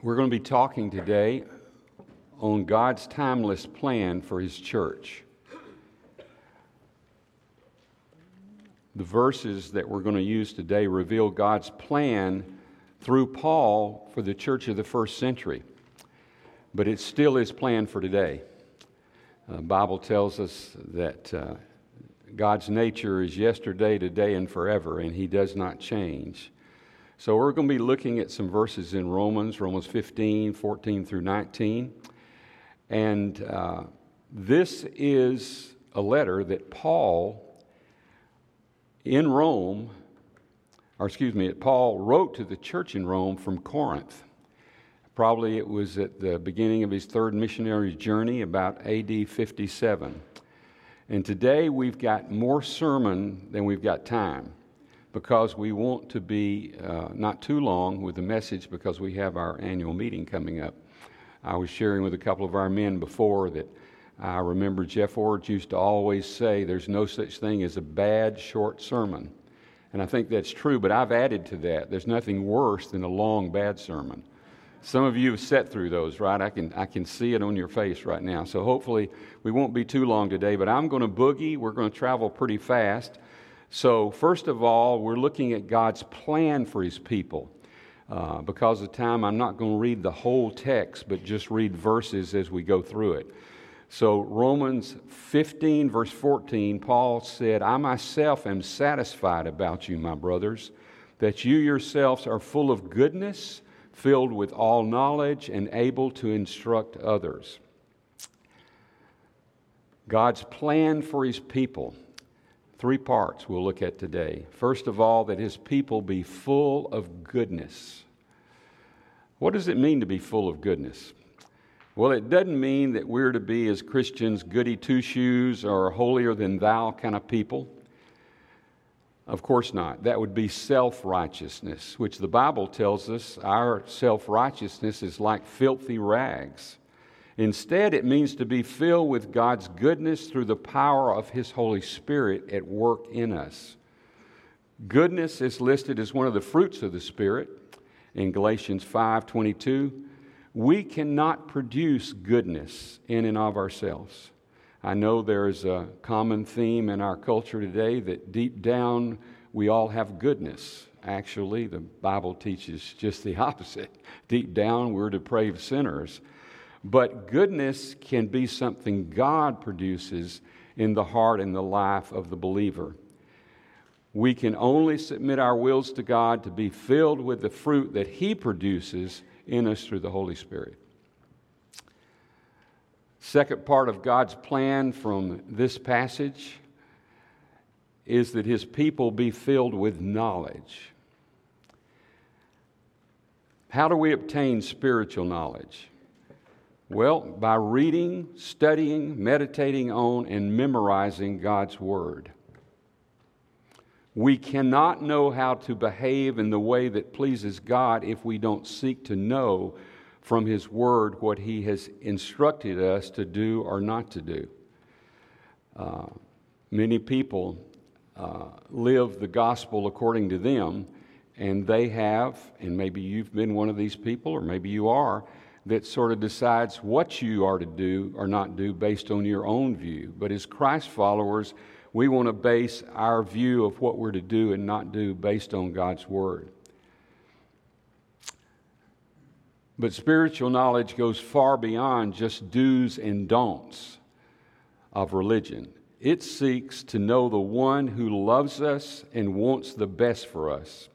We're going to be talking today on God's timeless plan for His church. The verses that we're going to use today reveal God's plan through Paul for the church of the first century, but it's still His plan for today. The Bible tells us that uh, God's nature is yesterday, today, and forever, and He does not change. So we're going to be looking at some verses in Romans, Romans 15, 14 through 19. And uh, this is a letter that Paul in Rome, or excuse me, Paul wrote to the church in Rome from Corinth. Probably it was at the beginning of his third missionary journey, about AD 57. And today we've got more sermon than we've got time because we want to be uh, not too long with the message because we have our annual meeting coming up. I was sharing with a couple of our men before that I remember Jeff Ord used to always say there's no such thing as a bad short sermon. And I think that's true, but I've added to that. There's nothing worse than a long bad sermon. Some of you have sat through those, right? I can, I can see it on your face right now. So hopefully we won't be too long today, but I'm going to boogie. We're going to travel pretty fast. So, first of all, we're looking at God's plan for His people. Uh, because of time, I'm not going to read the whole text, but just read verses as we go through it. So, Romans 15, verse 14, Paul said, I myself am satisfied about you, my brothers, that you yourselves are full of goodness, filled with all knowledge, and able to instruct others. God's plan for his people Three parts we'll look at today. First of all, that his people be full of goodness. What does it mean to be full of goodness? Well, it doesn't mean that we're to be, as Christians, goody two shoes or holier than thou kind of people. Of course not. That would be self righteousness, which the Bible tells us our self righteousness is like filthy rags. Instead, it means to be filled with God's goodness through the power of His Holy Spirit at work in us. Goodness is listed as one of the fruits of the Spirit in Galatians 5:22. We cannot produce goodness in and of ourselves. I know there is a common theme in our culture today that deep down we all have goodness. Actually, the Bible teaches just the opposite. Deep down, we're depraved sinners. But goodness can be something God produces in the heart and the life of the believer. We can only submit our wills to God to be filled with the fruit that He produces in us through the Holy Spirit. Second part of God's plan from this passage is that His people be filled with knowledge. How do we obtain spiritual knowledge? Well, by reading, studying, meditating on, and memorizing God's Word. We cannot know how to behave in the way that pleases God if we don't seek to know from His Word what He has instructed us to do or not to do. Uh, many people uh, live the gospel according to them, and they have, and maybe you've been one of these people, or maybe you are that sort of decides what you are to do or not do based on your own view. But as Christ followers, we want to base our view of what we're to do and not do based on God's Word. But spiritual knowledge goes far beyond just do's and don'ts of religion. It seeks to know the one who loves us and wants the best for us.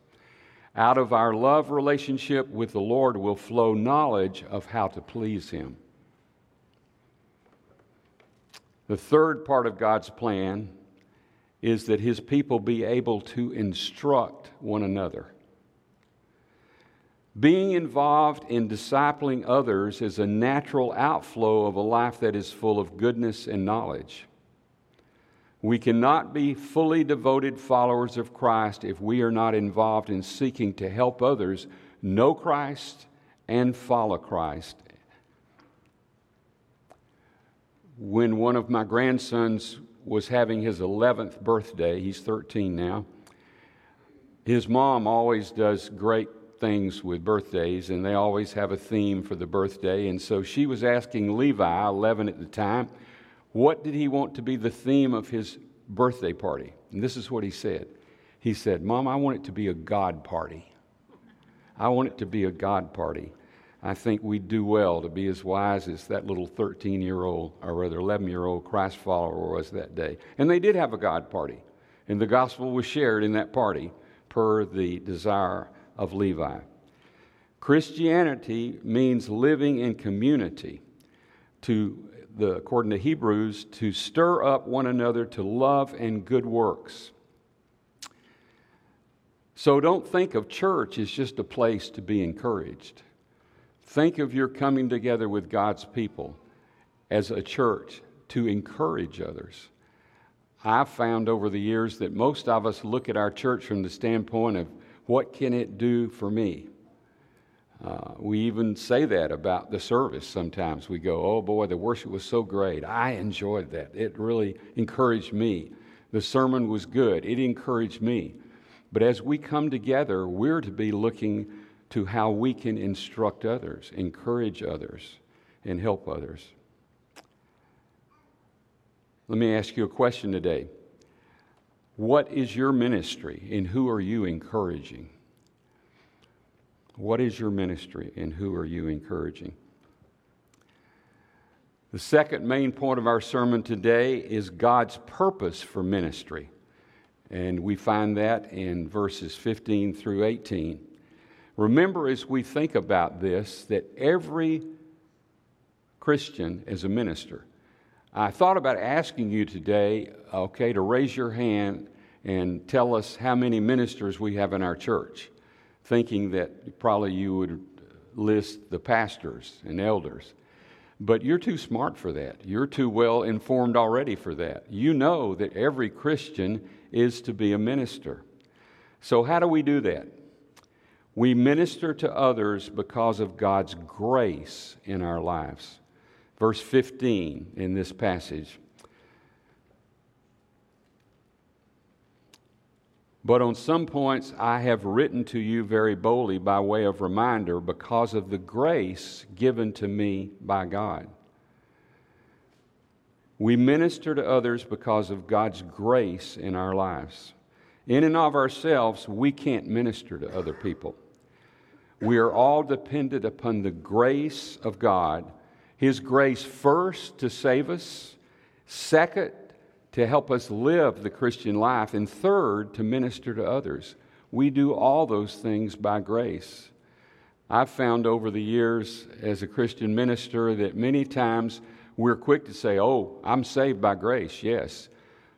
Out of our love relationship with the Lord will flow knowledge of how to please Him. The third part of God's plan is that His people be able to instruct one another. Being involved in discipling others is a natural outflow of a life that is full of goodness and knowledge. We cannot be fully devoted followers of Christ if we are not involved in seeking to help others know Christ and follow Christ. When one of my grandsons was having his 11th birthday, he's 13 now, his mom always does great things with birthdays, and they always have a theme for the birthday. And so she was asking Levi, 11 at the time, what did he want to be the theme of his birthday party? And this is what he said. He said, Mom, I want it to be a God party. I want it to be a God party. I think we'd do well to be as wise as that little 13 year old, or rather 11 year old Christ follower was that day. And they did have a God party, and the gospel was shared in that party per the desire of Levi. Christianity means living in community. To the, according to Hebrews, to stir up one another to love and good works. So don't think of church as just a place to be encouraged. Think of your coming together with God's people as a church to encourage others. I've found over the years that most of us look at our church from the standpoint of what can it do for me? Uh, we even say that about the service sometimes. We go, oh boy, the worship was so great. I enjoyed that. It really encouraged me. The sermon was good. It encouraged me. But as we come together, we're to be looking to how we can instruct others, encourage others, and help others. Let me ask you a question today. What is your ministry and who are you encouraging? What is your ministry and who are you encouraging? The second main point of our sermon today is God's purpose for ministry. And we find that in verses 15 through 18. Remember, as we think about this, that every Christian is a minister. I thought about asking you today, okay, to raise your hand and tell us how many ministers we have in our church, thinking that probably you would list the pastors and elders. But you're too smart for that. You're too well informed already for that. You know that every Christian is to be a minister. So, how do we do that? We minister to others because of God's grace in our lives. Verse 15 in this passage. But on some points I have written to you very boldly by way of reminder because of the grace given to me by God. We minister to others because of God's grace in our lives. In and of ourselves, we can't minister to other people. We are all dependent upon the grace of God. His grace, first, to save us, second, to help us live the Christian life, and third, to minister to others. We do all those things by grace. I've found over the years as a Christian minister that many times we're quick to say, Oh, I'm saved by grace, yes.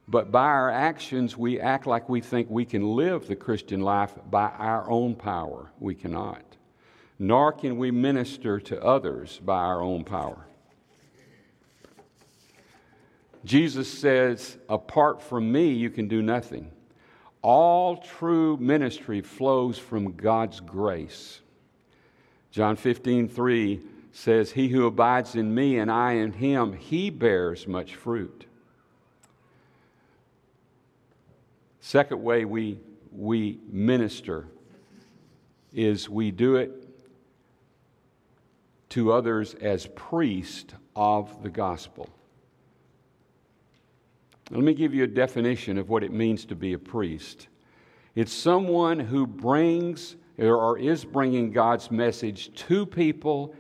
But by our actions, we act like we think we can live the Christian life by our own power. We cannot. Nor can we minister to others by our own power. Jesus says, Apart from me, you can do nothing. All true ministry flows from God's grace. John 15, 3 says, He who abides in me and I in him, he bears much fruit. Second way we, we minister is we do it to others as priest of the gospel. Let me give you a definition of what it means to be a priest. It's someone who brings or is bringing God's message to people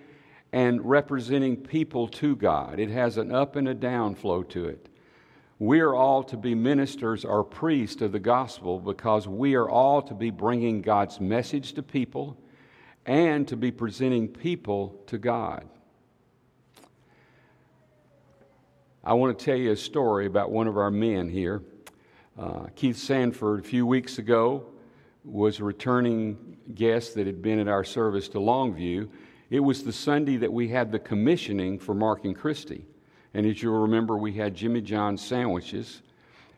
and representing people to God. It has an up and a down flow to it. We are all to be ministers or priests of the gospel because we are all to be bringing God's message to people and to be presenting people to God. I want to tell you a story about one of our men here. Uh, Keith Sanford, a few weeks ago, was a returning guest that had been at our service to Longview. It was the Sunday that we had the commissioning for Mark and Christy. And as you'll remember, we had Jimmy John's sandwiches,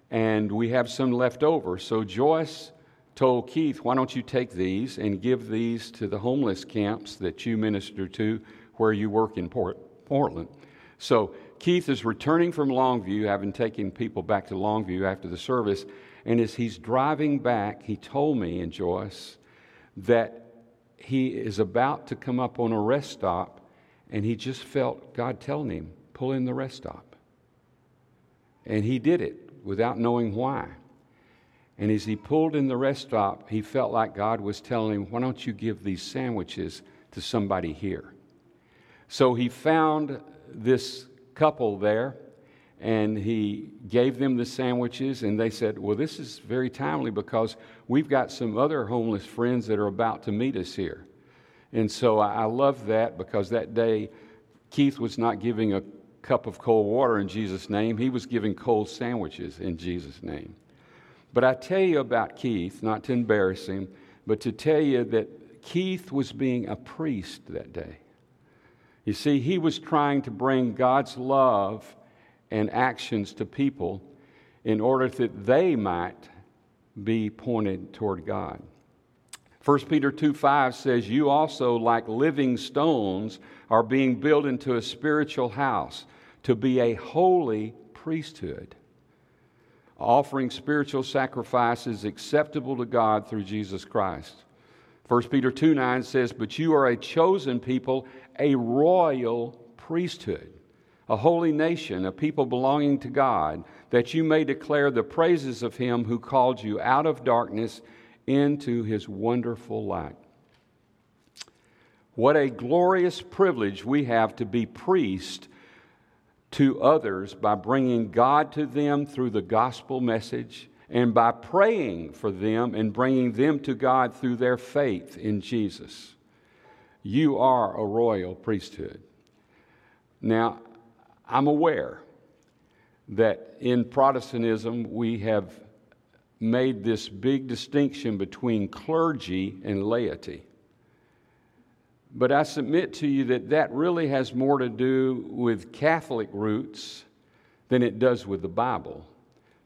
and we have some left over. So Joyce told Keith, Why don't you take these and give these to the homeless camps that you minister to where you work in Port- Portland? So Keith is returning from Longview, having taken people back to Longview after the service. And as he's driving back, he told me and Joyce that he is about to come up on a rest stop, and he just felt God telling him, pull in the rest stop. And he did it without knowing why. And as he pulled in the rest stop, he felt like God was telling him, Why don't you give these sandwiches to somebody here? So he found this couple there and he gave them the sandwiches and they said well this is very timely because we've got some other homeless friends that are about to meet us here. And so i, love that because that day keith was not giving a cup of cold water in jesus name. He was giving cold sandwiches in jesus name. But i tell you about keith not to embarrass him but to tell you that keith was being a priest that day you see he was trying to bring god's love and actions to people in order that they might be pointed toward God. 1 Peter 2 5 says, You also, like living stones, are being built into a spiritual house to be a holy priesthood, offering spiritual sacrifices acceptable to God through Jesus Christ. 1 Peter 2 9 says, But you are a chosen people, a royal priesthood a holy nation, a people belonging to God, that you may declare the praises of him who called you out of darkness into his wonderful light. What a glorious privilege we have to be priest to others by bringing God to them through the gospel message and by praying for them and bringing them to God through their faith in Jesus. You are a royal priesthood. Now, I'm aware that in Protestantism we have made this big distinction between clergy and laity. But I submit to you that that really has more to do with Catholic roots than it does with the Bible.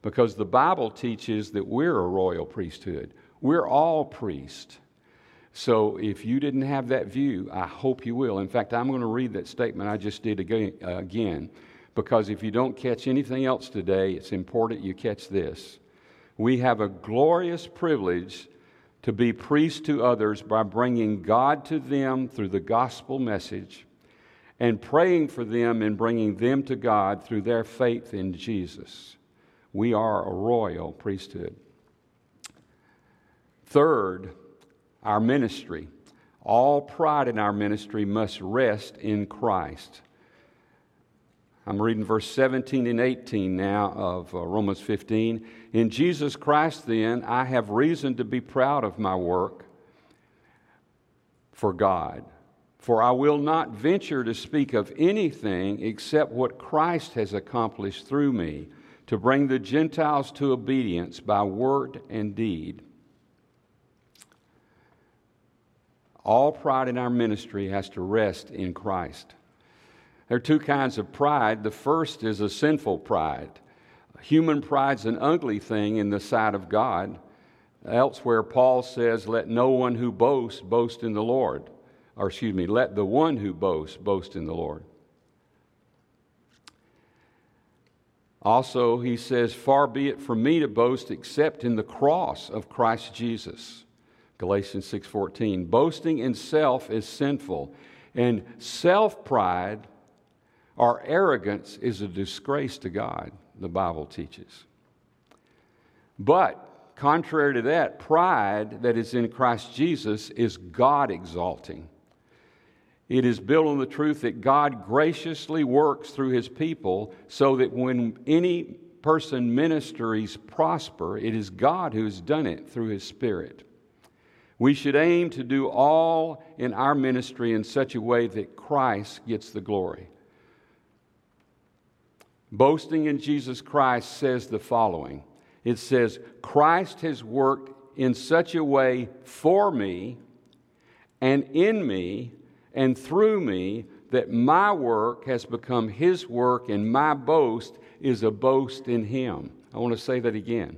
Because the Bible teaches that we're a royal priesthood. We're all priests. So if you didn't have that view, I hope you will. In fact, I'm going to read that statement I just did again, because if you don't catch anything else today, it's important you catch this. We have a glorious privilege to be priests to others by bringing God to them through the gospel message and praying for them and bringing them to God through their faith in Jesus. We are a royal priesthood. Third, our ministry. All pride in our ministry must rest in Christ. I'm reading verse 17 and 18 now of uh, Romans 15. In Jesus Christ, then, I have reason to be proud of my work for God. For I will not venture to speak of anything except what Christ has accomplished through me to bring the Gentiles to obedience by word and deed. All pride in our ministry has to rest in Christ. There are two kinds of pride. The first is a sinful pride. Human pride's an ugly thing in the sight of God. Elsewhere, Paul says, Let no one who boasts boast in the Lord. Or, excuse me, let the one who boasts boast in the Lord. Also, he says, Far be it from me to boast except in the cross of Christ Jesus Galatians 6:14. Boasting in self is sinful, and self-pride or arrogance is a disgrace to God, the Bible teaches. But contrary to that, pride that is in Christ Jesus is God exalting. It is built on the truth that God graciously works through his people so that when any person ministries prosper, it is God who has done it through his Spirit. We should aim to do all in our ministry in such a way that Christ gets the glory. Boasting in Jesus Christ says the following it says, Christ has worked in such a way for me and in me and through me that my work has become his work and my boast is a boast in him. I want to say that again.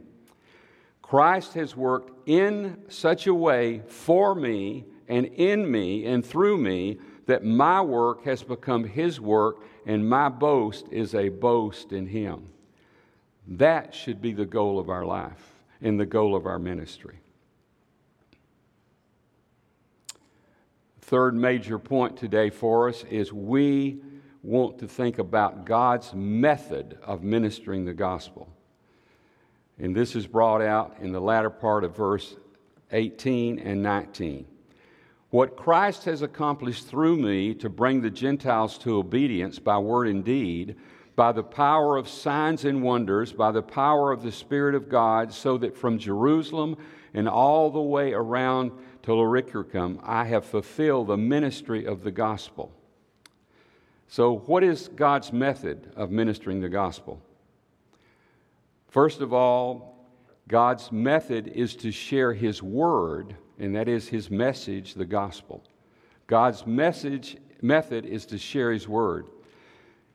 Christ has worked in such a way for me and in me and through me that my work has become his work and my boast is a boast in him. That should be the goal of our life and the goal of our ministry. Third major point today for us is we want to think about God's method of ministering the gospel. And this is brought out in the latter part of verse 18 and 19. What Christ has accomplished through me to bring the Gentiles to obedience by word and deed, by the power of signs and wonders, by the power of the Spirit of God, so that from Jerusalem and all the way around to Illyricum I have fulfilled the ministry of the gospel. So, what is God's method of ministering the gospel? First of all, God's method is to share His word, and that is His message, the gospel. God's message method is to share His word.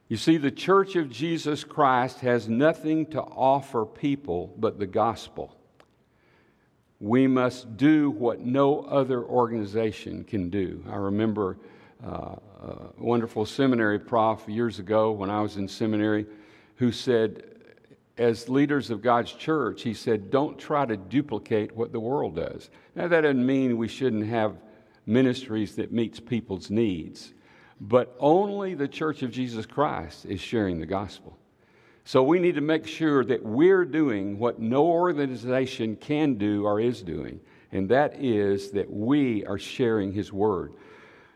You see, the church of Jesus Christ has nothing to offer people but the gospel. We must do what no other organization can do. I remember uh, a wonderful seminary prof years ago when I was in seminary who said, as leaders of God's church, he said, don't try to duplicate what the world does. Now, that doesn't mean we shouldn't have ministries that meets people's needs, but only the Church of Jesus Christ is sharing the gospel. So we need to make sure that we're doing what no organization can do or is doing, and that is that we are sharing His Word.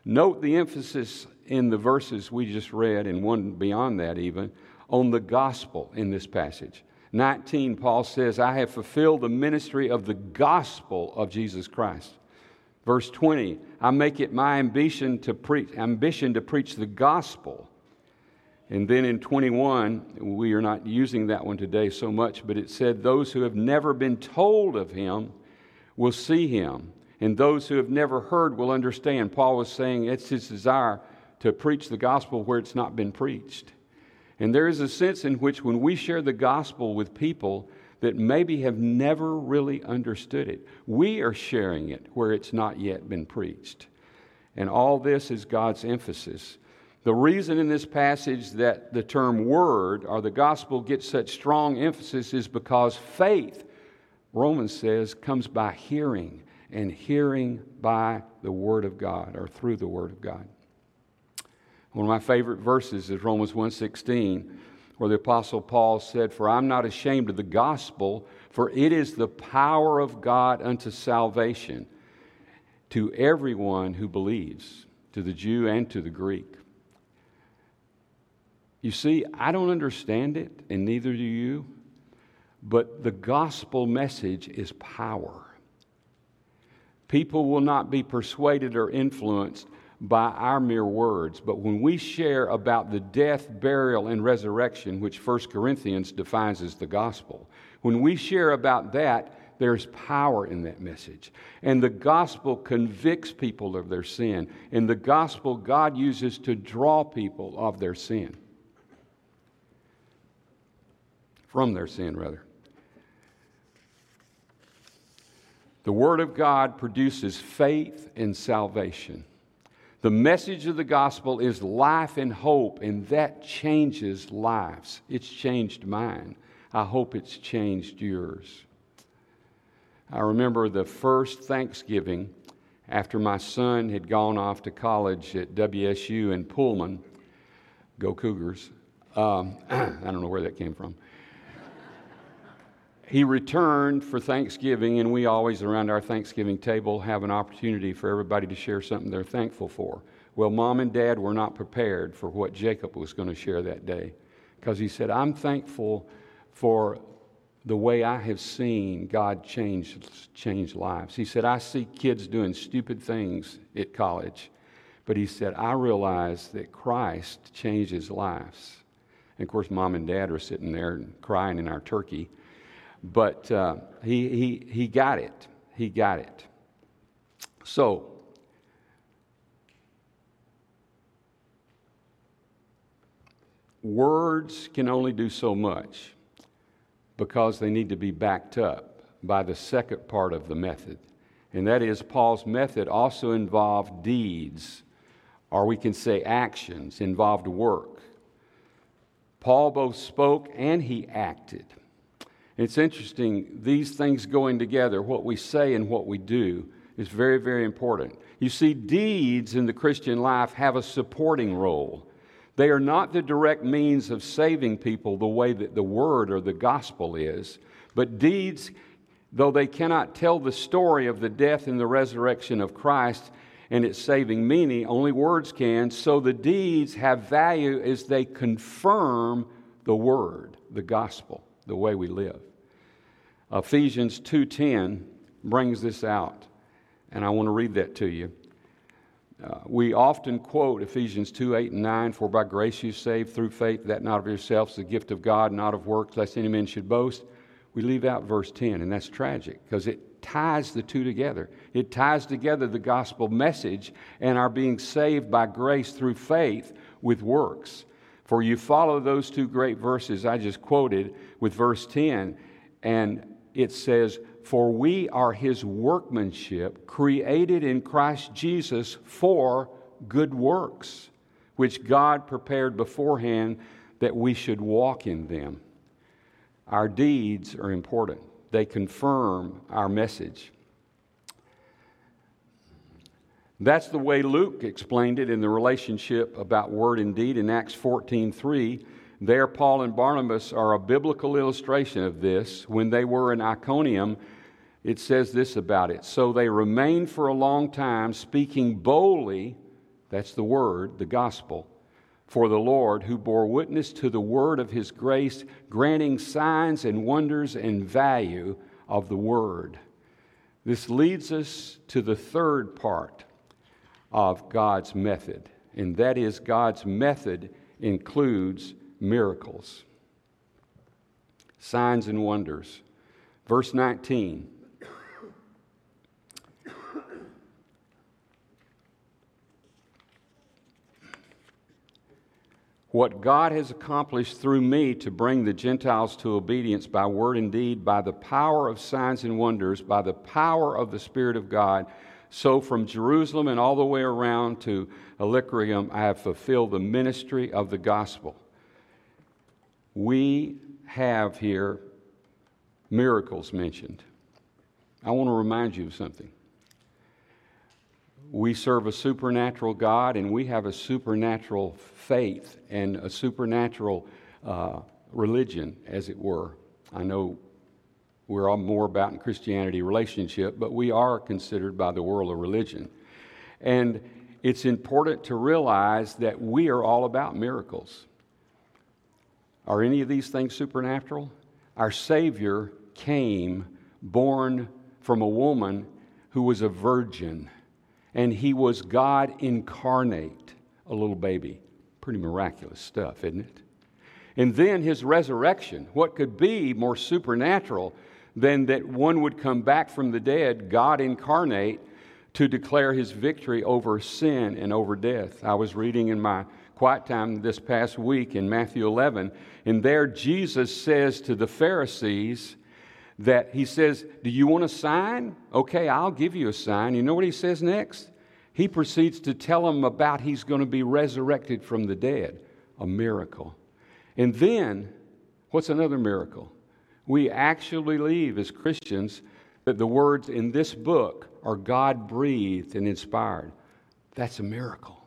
Note the emphasis in the verses we just read, and one beyond that even, on the gospel in this passage. 19, Paul says, I have fulfilled the ministry of the gospel of Jesus Christ. Verse 20, I make it my ambition to preach, ambition to preach the gospel. And then in 21, we are not using that one today so much, but it said, Those who have never been told of him will see him, and those who have never heard will understand. Paul was saying it's his desire to preach the gospel where it's not been preached. And there is a sense in which when we share the gospel with people that maybe have never really understood it, we are sharing it where it's not yet been preached. And all this is God's emphasis. The reason in this passage that the term word or the gospel gets such strong emphasis is because faith, Romans says, comes by hearing and hearing by the Word of God or through the Word of God. One of my favorite verses is Romans 1:16, where the apostle Paul said, "For I'm not ashamed of the gospel, for it is the power of God unto salvation to everyone who believes, to the Jew and to the Greek." You see, I don't understand it, and neither do you, but the gospel message is power. People will not be persuaded or influenced by our mere words, but when we share about the death, burial, and resurrection, which 1 Corinthians defines as the gospel, when we share about that, there's power in that message. And the gospel convicts people of their sin. And the gospel God uses to draw people of their sin. From their sin, rather. The Word of God produces faith and salvation. The message of the gospel is life and hope, and that changes lives. It's changed mine. I hope it's changed yours. I remember the first Thanksgiving after my son had gone off to college at WSU in Pullman. Go Cougars. Um, I don't know where that came from he returned for Thanksgiving, and we always around our Thanksgiving table have an opportunity for everybody to share something they're thankful for. Well, mom and dad were not prepared for what Jacob was going to share that day because he said, I'm thankful for the way I have seen God change, change lives. He said, I see kids doing stupid things at college, but he said, I realize that Christ changes lives. And of course, mom and dad are sitting there crying in our turkey but uh, he, he, he got it. He got it. So, words can only do so much because they need to be backed up by the second part of the method. And that is, Paul's method also involved deeds, or we can say actions, involved work. Paul both spoke and he acted. It's interesting, these things going together, what we say and what we do, is very, very important. You see, deeds in the Christian life have a supporting role. They are not the direct means of saving people the way that the word or the gospel is, but deeds, though they cannot tell the story of the death and the resurrection of Christ and its saving meaning, only words can. So the deeds have value as they confirm the word, the gospel, the way we live. Ephesians 2:10 brings this out, and I want to read that to you. Uh, we often quote Ephesians 2 8 and 9, for by grace you saved through faith, that not of yourselves, the gift of God, not of works, lest any man should boast. We leave out verse 10, and that's tragic because it ties the two together. It ties together the gospel message and our being saved by grace through faith with works. For you follow those two great verses I just quoted with verse 10, and it says, for we are his workmanship, created in Christ Jesus for good works, which God prepared beforehand that we should walk in them. Our deeds are important, they confirm our message. That's the way Luke explained it in the relationship about word and deed in Acts 14:3 there, Paul and Barnabas are a biblical illustration of this. When they were in Iconium, it says this about it. So they remained for a long time, speaking boldly, that's the word, the gospel, for the Lord, who bore witness to the word of his grace, granting signs and wonders and value of the word. This leads us to the third part of God's method, and that is God's method includes miracles, signs, and wonders. Verse 19. What God has accomplished through me to bring the Gentiles to obedience by word and deed, by the power of signs and wonders, by the power of the Spirit of God. So from Jerusalem and all the way around to Illyricum, I have fulfilled the ministry of the gospel we have here miracles mentioned. I want to remind you of something. We serve a supernatural God and we have a supernatural faith and a supernatural uh, religion, as it were. I know we're all more about in Christianity relationship, but we are considered by the world a religion. And it's important to realize that we are all about miracles. Are any of these things supernatural? Our Savior came born from a woman who was a virgin, and he was God incarnate, a little baby. Pretty miraculous stuff, isn't it? And then his resurrection. What could be more supernatural than that one would come back from the dead, God incarnate, to declare his victory over sin and over death? I was reading in my quiet time this past week in Matthew 11. And there Jesus says to the Pharisees that he says, Do you want a sign? Okay, I'll give you a sign. You know what he says next? He proceeds to tell them about he's going to be resurrected from the dead, a miracle. And then, what's another miracle? We actually believe as Christians that the words in this book are God breathed and inspired. That's a miracle.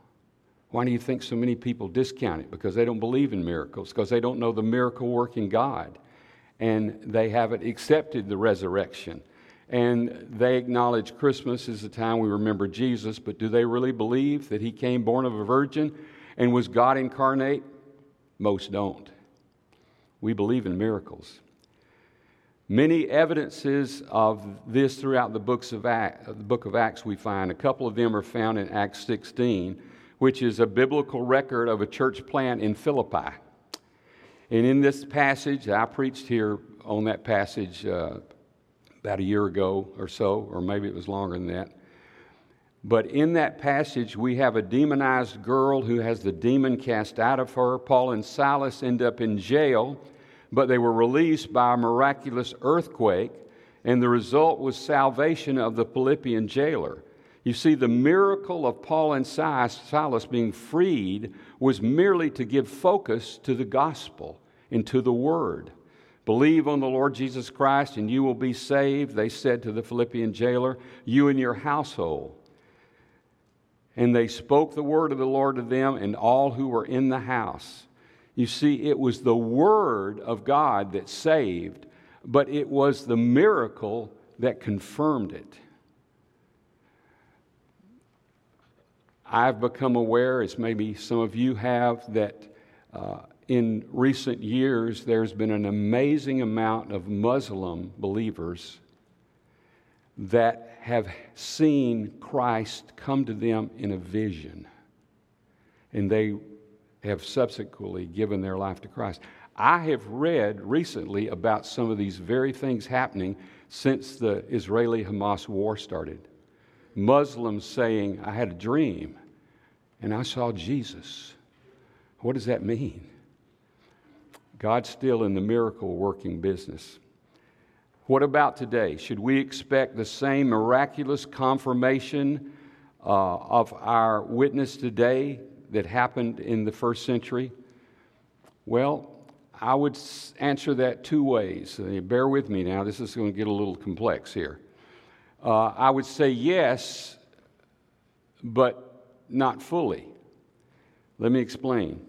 Why do you think so many people discount it? Because they don't believe in miracles, because they don't know the miracle working God. And they haven't accepted the resurrection. And they acknowledge Christmas is the time we remember Jesus, but do they really believe that he came born of a virgin and was God incarnate? Most don't. We believe in miracles. Many evidences of this throughout the, books of Acts, the book of Acts we find. A couple of them are found in Acts 16 which is a biblical record of a church plant in Philippi. And in this passage, I preached here on that passage uh, about a year ago or so, or maybe it was longer than that. But in that passage, we have a demonized girl who has the demon cast out of her. Paul and Silas end up in jail, but they were released by a miraculous earthquake, and the result was salvation of the Philippian jailer. You see, the miracle of Paul and Silas being freed was merely to give focus to the gospel and to the word. Believe on the Lord Jesus Christ and you will be saved, they said to the Philippian jailer, you and your household. And they spoke the word of the Lord to them and all who were in the house. You see, it was the word of God that saved, but it was the miracle that confirmed it. I've become aware, as maybe some of you have, that uh, in recent years there's been an amazing amount of Muslim believers that have seen Christ come to them in a vision. And they have subsequently given their life to Christ. I have read recently about some of these very things happening since the Israeli Hamas war started. Muslims saying, I had a dream and I saw Jesus. What does that mean? God's still in the miracle working business. What about today? Should we expect the same miraculous confirmation uh, of our witness today that happened in the first century? Well, I would answer that two ways. Uh, bear with me now, this is going to get a little complex here. Uh, I would say yes, but not fully. Let me explain.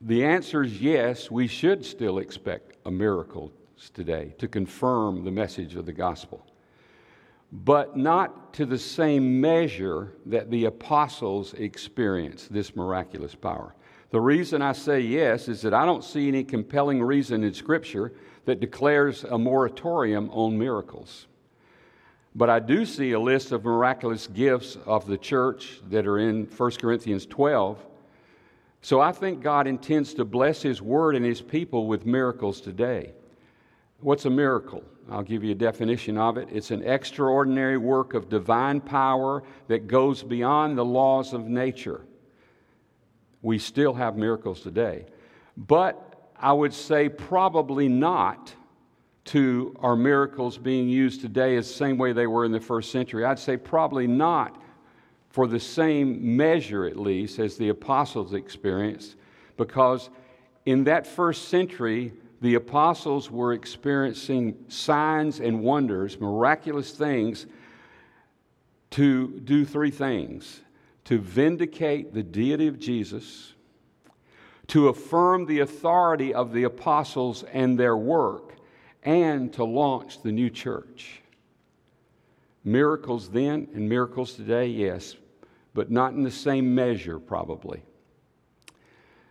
The answer is yes, we should still expect a miracle today to confirm the message of the gospel, but not to the same measure that the apostles experienced this miraculous power. The reason I say yes is that I don't see any compelling reason in Scripture that declares a moratorium on miracles. But I do see a list of miraculous gifts of the church that are in 1 Corinthians 12 so I think God intends to bless His Word and His people with miracles today. What's a miracle? I'll give you a definition of it. It's an extraordinary work of divine power that goes beyond the laws of nature. We still have miracles today. But I would say probably not to our miracles being used today as the same way they were in the first century. I'd say probably not for the same measure, at least, as the apostles experienced, because in that first century, the apostles were experiencing signs and wonders, miraculous things, to do three things to vindicate the deity of Jesus, to affirm the authority of the apostles and their work, and to launch the new church. Miracles then and miracles today, yes, but not in the same measure, probably.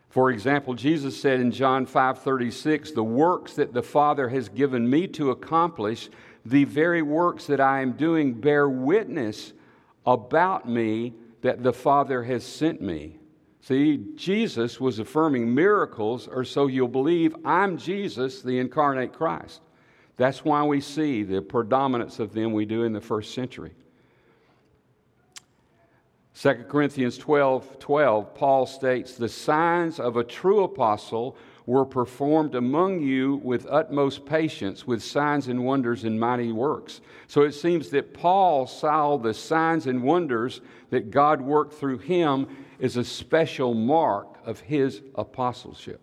For example, Jesus said in John 5:36, "The works that the Father has given me to accomplish, the very works that I am doing bear witness about me that the Father has sent me." See, Jesus was affirming miracles, or so you'll believe I'm Jesus, the incarnate Christ. That's why we see the predominance of them we do in the first century. 2 Corinthians 12 12, Paul states, The signs of a true apostle were performed among you with utmost patience, with signs and wonders and mighty works. So it seems that Paul saw the signs and wonders that God worked through him as a special mark of his apostleship.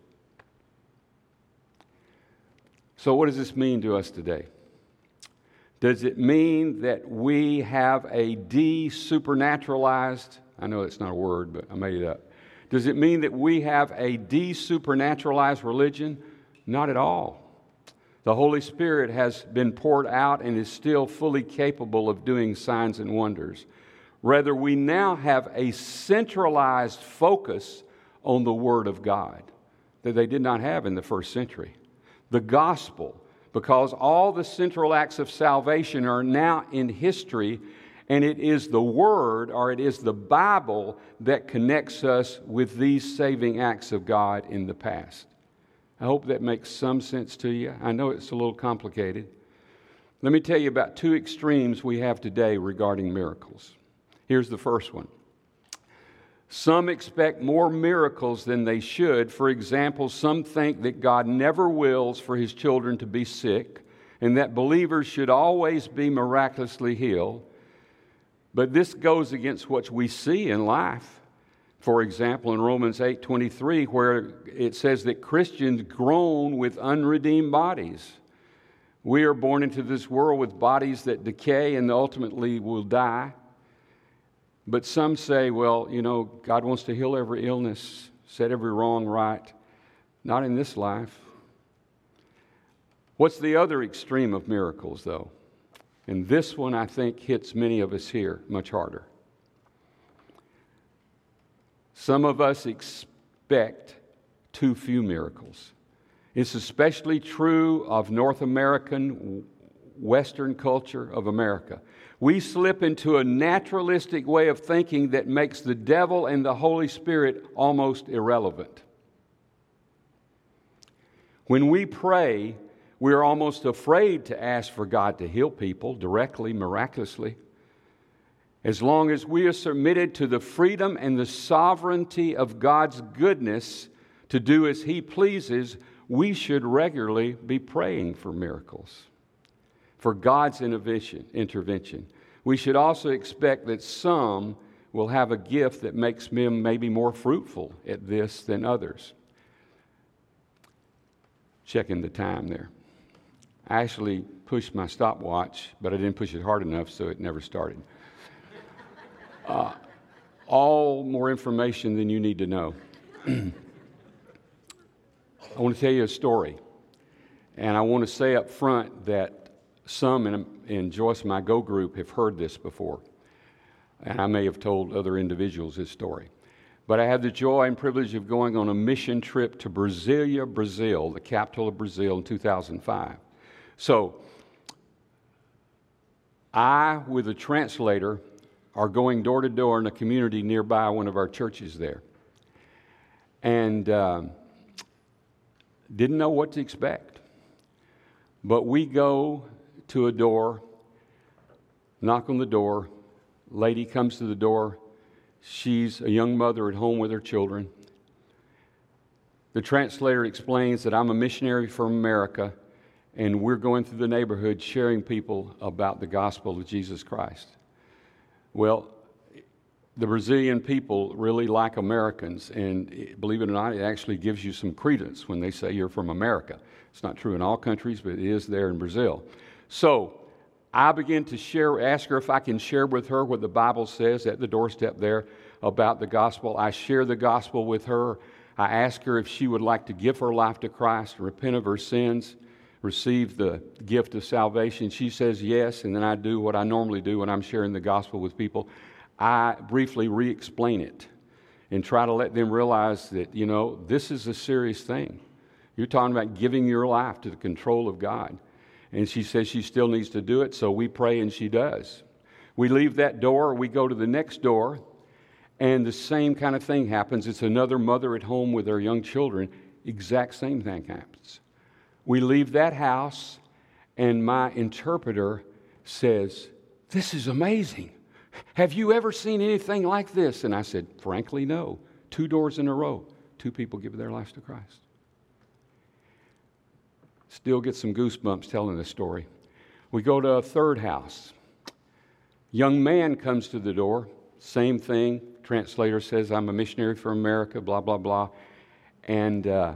So, what does this mean to us today? Does it mean that we have a de supernaturalized, I know it's not a word, but I made it up. Does it mean that we have a de supernaturalized religion? Not at all. The Holy Spirit has been poured out and is still fully capable of doing signs and wonders. Rather, we now have a centralized focus on the Word of God that they did not have in the first century. The gospel because all the central acts of salvation are now in history, and it is the Word or it is the Bible that connects us with these saving acts of God in the past. I hope that makes some sense to you. I know it's a little complicated. Let me tell you about two extremes we have today regarding miracles. Here's the first one some expect more miracles than they should. For example, some think that God never wills for his children to be sick and that believers should always be miraculously healed. But this goes against what we see in life. For example, in Romans 8:23 where it says that Christians groan with unredeemed bodies. We are born into this world with bodies that decay and ultimately will die. But some say, well, you know, God wants to heal every illness, set every wrong right. Not in this life. What's the other extreme of miracles, though? And this one, I think, hits many of us here much harder. Some of us expect too few miracles. It's especially true of North American, Western culture of America. We slip into a naturalistic way of thinking that makes the devil and the Holy Spirit almost irrelevant. When we pray, we're almost afraid to ask for God to heal people directly, miraculously. As long as we are submitted to the freedom and the sovereignty of God's goodness to do as He pleases, we should regularly be praying for miracles, for God's intervention. We should also expect that some will have a gift that makes them maybe more fruitful at this than others. Checking the time there. I actually pushed my stopwatch, but I didn't push it hard enough, so it never started. Uh, all more information than you need to know. I want to tell you a story. And I want to say up front that some in, in Joyce My Go group have heard this before. And I may have told other individuals this story. But I had the joy and privilege of going on a mission trip to Brasilia, Brazil, the capital of Brazil, in 2005. So, I, with a translator, are going door to door in a community nearby one of our churches there. And uh, didn't know what to expect. But we go to a door, knock on the door, lady comes to the door. She's a young mother at home with her children. The translator explains that I'm a missionary from America and we're going through the neighborhood sharing people about the gospel of Jesus Christ. Well, the Brazilian people really like Americans, and believe it or not, it actually gives you some credence when they say you're from America. It's not true in all countries, but it is there in Brazil. So I begin to share, ask her if I can share with her what the Bible says at the doorstep there about the gospel. I share the gospel with her. I ask her if she would like to give her life to Christ, repent of her sins, receive the gift of salvation? She says yes, and then I do what I normally do when I'm sharing the gospel with people. I briefly re explain it and try to let them realize that, you know, this is a serious thing. You're talking about giving your life to the control of God. And she says she still needs to do it, so we pray and she does. We leave that door, we go to the next door, and the same kind of thing happens. It's another mother at home with her young children. Exact same thing happens. We leave that house, and my interpreter says, This is amazing. Have you ever seen anything like this? And I said, Frankly, no. Two doors in a row, two people give their lives to Christ. Still get some goosebumps telling this story. We go to a third house. Young man comes to the door, same thing. Translator says, I'm a missionary for America, blah, blah, blah. And uh,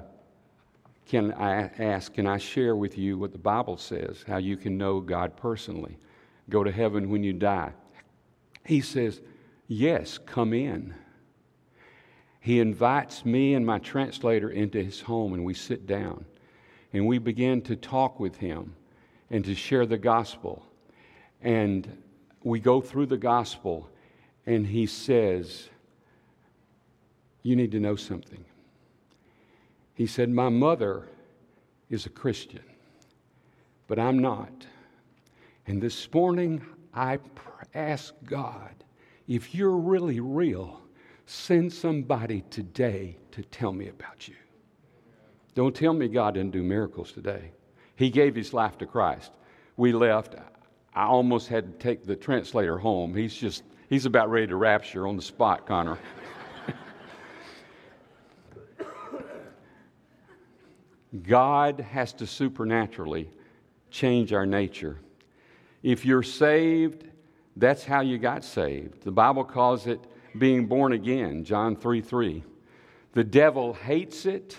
can I ask, can I share with you what the Bible says, how you can know God personally, go to heaven when you die? He says, Yes, come in. He invites me and my translator into his home, and we sit down and we begin to talk with him and to share the gospel. And we go through the gospel, and he says, You need to know something. He said, My mother is a Christian, but I'm not. And this morning, I ask God, if you're really real, send somebody today to tell me about you. Don't tell me God didn't do miracles today. He gave his life to Christ. We left. I almost had to take the translator home. He's just, he's about ready to rapture on the spot, Connor. God has to supernaturally change our nature. If you're saved, that's how you got saved. The Bible calls it being born again, John 3 3. The devil hates it.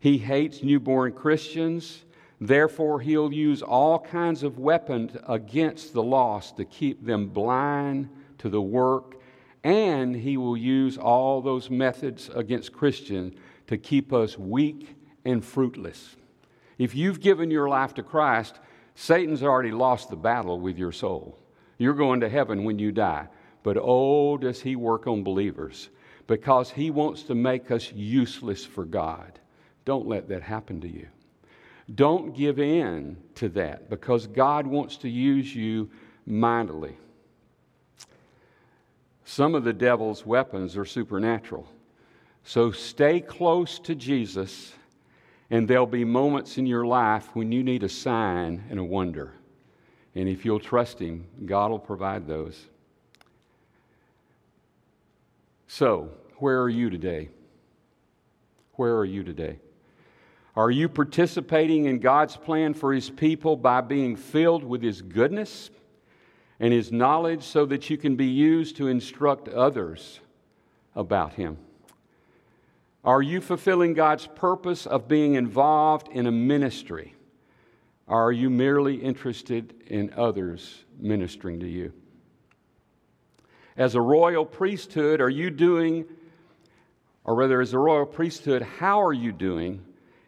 He hates newborn Christians. Therefore, he'll use all kinds of weapons against the lost to keep them blind to the work And he will use all those methods against Christians to keep us weak and fruitless. If you've given your life to Christ, Satan's already lost the battle with your soul. You're going to heaven when you die. But oh, does he work on believers because he wants to make us useless for God. Don't let that happen to you. Don't give in to that because God wants to use you mightily. Some of the devil's weapons are supernatural. So stay close to Jesus, and there'll be moments in your life when you need a sign and a wonder. And if you'll trust Him, God will provide those. So, where are you today? Where are you today? Are you participating in God's plan for His people by being filled with His goodness and His knowledge so that you can be used to instruct others about Him? Are you fulfilling God's purpose of being involved in a ministry? Are you merely interested in others ministering to you? As a royal priesthood, are you doing, or rather, as a royal priesthood, how are you doing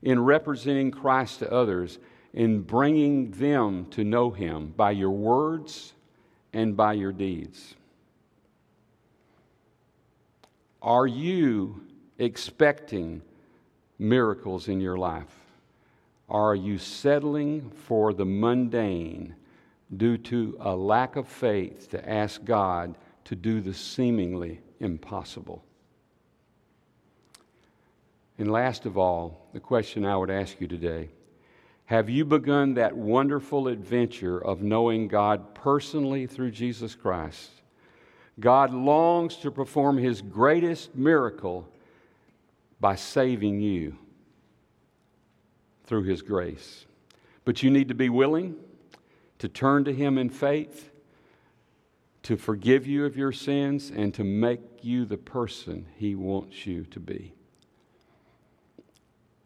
in representing Christ to others, in bringing them to know Him by your words and by your deeds? Are you expecting miracles in your life? Are you settling for the mundane due to a lack of faith to ask God to do the seemingly impossible? And last of all, the question I would ask you today Have you begun that wonderful adventure of knowing God personally through Jesus Christ? God longs to perform his greatest miracle by saving you through his grace. But you need to be willing to turn to him in faith, to forgive you of your sins, and to make you the person he wants you to be.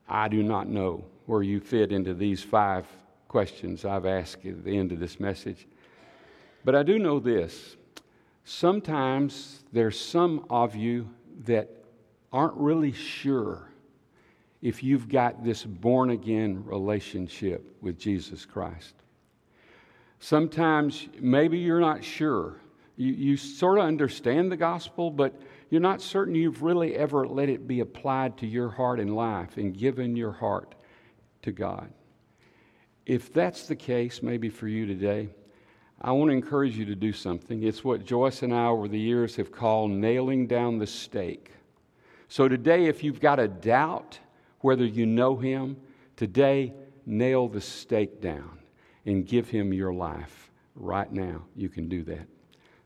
I do not know where you fit into these five questions I've asked at the end of this message. But I do know this. Sometimes there's some of you that aren't really sure if you've got this born again relationship with Jesus Christ. Sometimes maybe you're not sure. You, you sort of understand the gospel, but you're not certain you've really ever let it be applied to your heart and life and given your heart to God. If that's the case, maybe for you today, I want to encourage you to do something. It's what Joyce and I over the years have called nailing down the stake. So today, if you've got a doubt whether you know Him, today, nail the stake down and give Him your life. Right now, you can do that.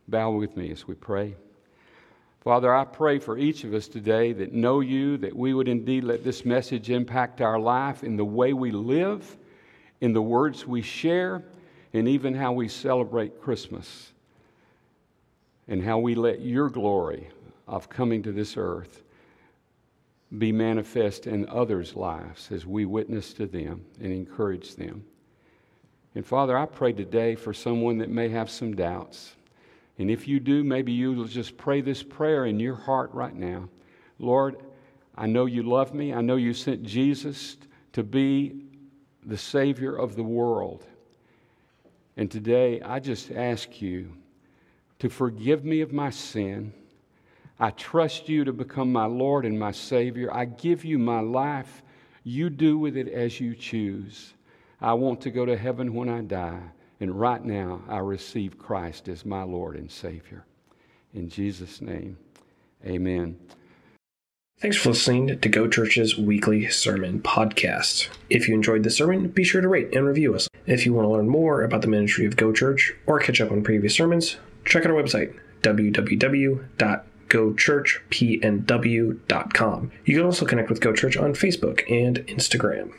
Bow with me as we pray. Father, I pray for each of us today that know you, that we would indeed let this message impact our life in the way we live, in the words we share, and even how we celebrate Christmas, and how we let your glory of coming to this earth be manifest in others' lives as we witness to them and encourage them. And Father, I pray today for someone that may have some doubts. And if you do, maybe you'll just pray this prayer in your heart right now. Lord, I know you love me. I know you sent Jesus to be the Savior of the world. And today, I just ask you to forgive me of my sin. I trust you to become my Lord and my Savior. I give you my life. You do with it as you choose. I want to go to heaven when I die. And right now, I receive Christ as my Lord and Savior. In Jesus' name, amen. Thanks for listening to Go Church's weekly sermon podcast. If you enjoyed the sermon, be sure to rate and review us. If you want to learn more about the ministry of Go Church or catch up on previous sermons, check out our website, www.gochurchpnw.com. You can also connect with Go Church on Facebook and Instagram.